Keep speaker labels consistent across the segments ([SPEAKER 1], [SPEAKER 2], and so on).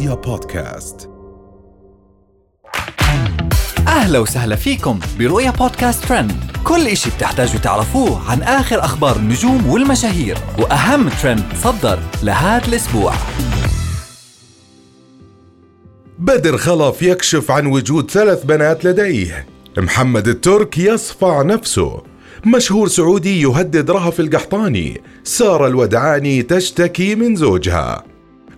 [SPEAKER 1] رؤيا بودكاست.
[SPEAKER 2] أهلا وسهلا فيكم برؤيا بودكاست ترند. كل إشي بتحتاجوا تعرفوه عن آخر أخبار النجوم والمشاهير وأهم ترند صدر لهذا الأسبوع.
[SPEAKER 1] بدر خلف يكشف عن وجود ثلاث بنات لديه. محمد الترك يصفع نفسه. مشهور سعودي يهدد رهف القحطاني. سارة الودعاني تشتكي من زوجها.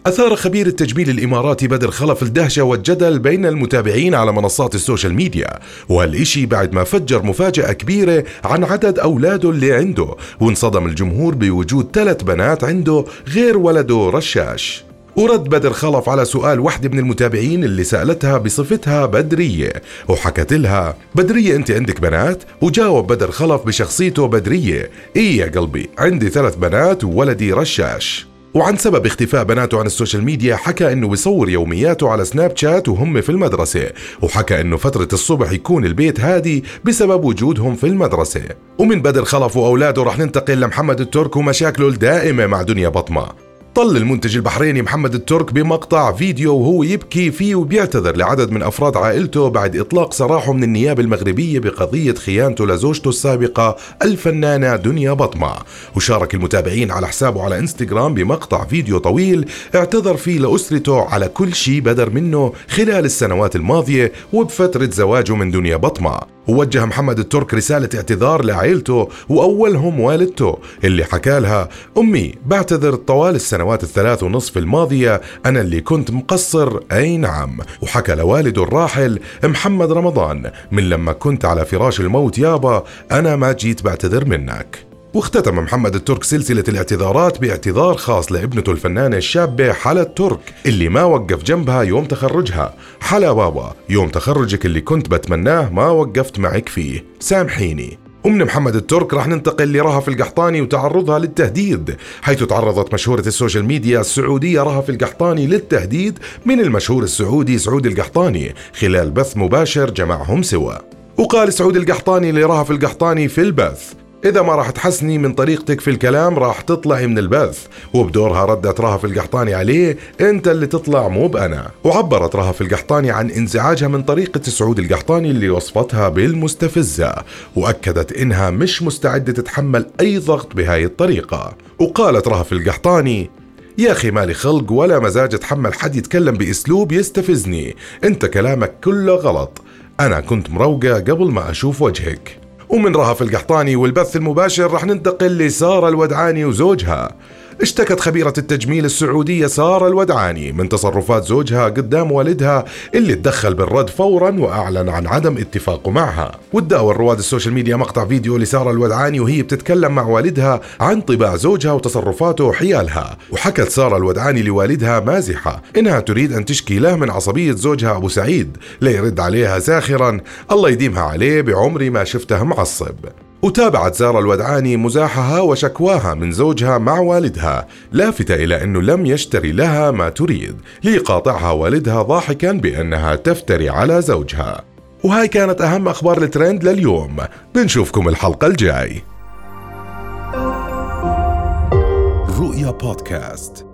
[SPEAKER 1] أثار خبير التجميل الإماراتي بدر خلف الدهشة والجدل بين المتابعين على منصات ال social media وهالإشي بعد ما فجر مفاجأة كبيرة عن عدد أولاده اللي عنده وانصدم الجمهور بوجود ثلاث بنات عنده غير ولده رشاش ورد بدر خلف على سؤال وحدة من المتابعين اللي سألتها بصفتها بدرية وحكت لها بدرية أنت عندك بنات؟ وجاوب بدر خلف بشخصيته بدرية إيه يا قلبي عندي ثلاث بنات وولدي رشاش وعن سبب اختفاء بناته عن ال social media حكى إنه بيصور يومياته على سناب شات وهم في المدرسة وحكى إنه فترة الصبح يكون البيت هادي بسبب وجودهم في المدرسة. ومن بدر خلف واولاده رح ننتقل لمحمد الترك ومشاكله الدائمة مع دنيا بطمة. طل المنتج البحريني محمد الترك بمقطع فيديو وهو يبكي فيه وبيعتذر لعدد من أفراد عائلته بعد إطلاق سراحه من النيابه المغربية بقضية خيانته لزوجته السابقة الفنانة دنيا بطمة. وشارك المتابعين على حسابه على إنستغرام بمقطع فيديو طويل اعتذر فيه لأسرته على كل شيء بدر منه خلال السنوات الماضية وبفترة زواجه من دنيا بطمة. ووجه محمد الترك رسالة اعتذار لعائلته وأولهم والدته اللي حكى لها أمي بعتذر طوال السنوات الثلاث ونصف الماضية أنا اللي كنت مقصر أي نعم. وحكى لوالده الراحل محمد رمضان من لما كنت على فراش الموت يابا أنا ما جيت بعتذر منك. واختتم محمد الترك سلسلة الاعتذارات باعتذار خاص لابنته الفنانة الشابة حلا الترك اللي ما وقف جنبها يوم تخرجها. حلا بابا يوم تخرجك اللي كنت بتمناه ما وقفت معك فيه. سامحيني. ومن محمد الترك راح ننتقل لرهف القحطاني وتعرضها للتهديد حيث تعرضت مشهورة ال social media السعودية رهف القحطاني للتهديد من المشهور السعودي سعود القحطاني خلال بث مباشر جمعهم سوا. وقال سعود القحطاني لرهف القحطاني في البث إذا ما راح تحسني من طريقتك في الكلام راح تطلعي من البث. وبدورها ردت رهف القحطاني عليه أنت اللي تطلع مو بأنا. وعبرت رهف القحطاني عن إنزعاجها من طريقة سعود القحطاني اللي وصفتها بالمستفزة. وأكدت إنها مش مستعدة تتحمل أي ضغط بهاي الطريقة. وقالت رهف القحطاني يا أخي مالي خلق ولا مزاج أتحمل حد يتكلم بأسلوب يستفزني. أنت كلامك كله غلط. أنا كنت مروقة قبل ما أشوف وجهك. ومن رهف القحطاني والبث المباشر رح ننتقل لسارة الودعاني وزوجها. اشتكت خبيرة التجميل السعودية سارة الودعاني من تصرفات زوجها قدام والدها اللي تدخل بالرد فورا وأعلن عن عدم اتفاقه معها. وتداول رواد ال social media مقطع فيديو لسارة الودعاني وهي بتتكلم مع والدها عن طباع زوجها وتصرفاته وحيالها. وحكت سارة الودعاني لوالدها مازحة إنها تريد أن تشكي له من عصبية زوجها أبو سعيد ليرد عليها ساخرا الله يديمها عليه بعمري ما شفته معصب. وتابعت زارة الودعاني مزاحها وشكواها من زوجها مع والدها لافتة إلى أنه لم يشتري لها ما تريد ليقاطعها والدها ضاحكا بأنها تفتري على زوجها. وهاي كانت أهم أخبار الترند لليوم. بنشوفكم الحلقة الجاي. رؤيا بودكاست.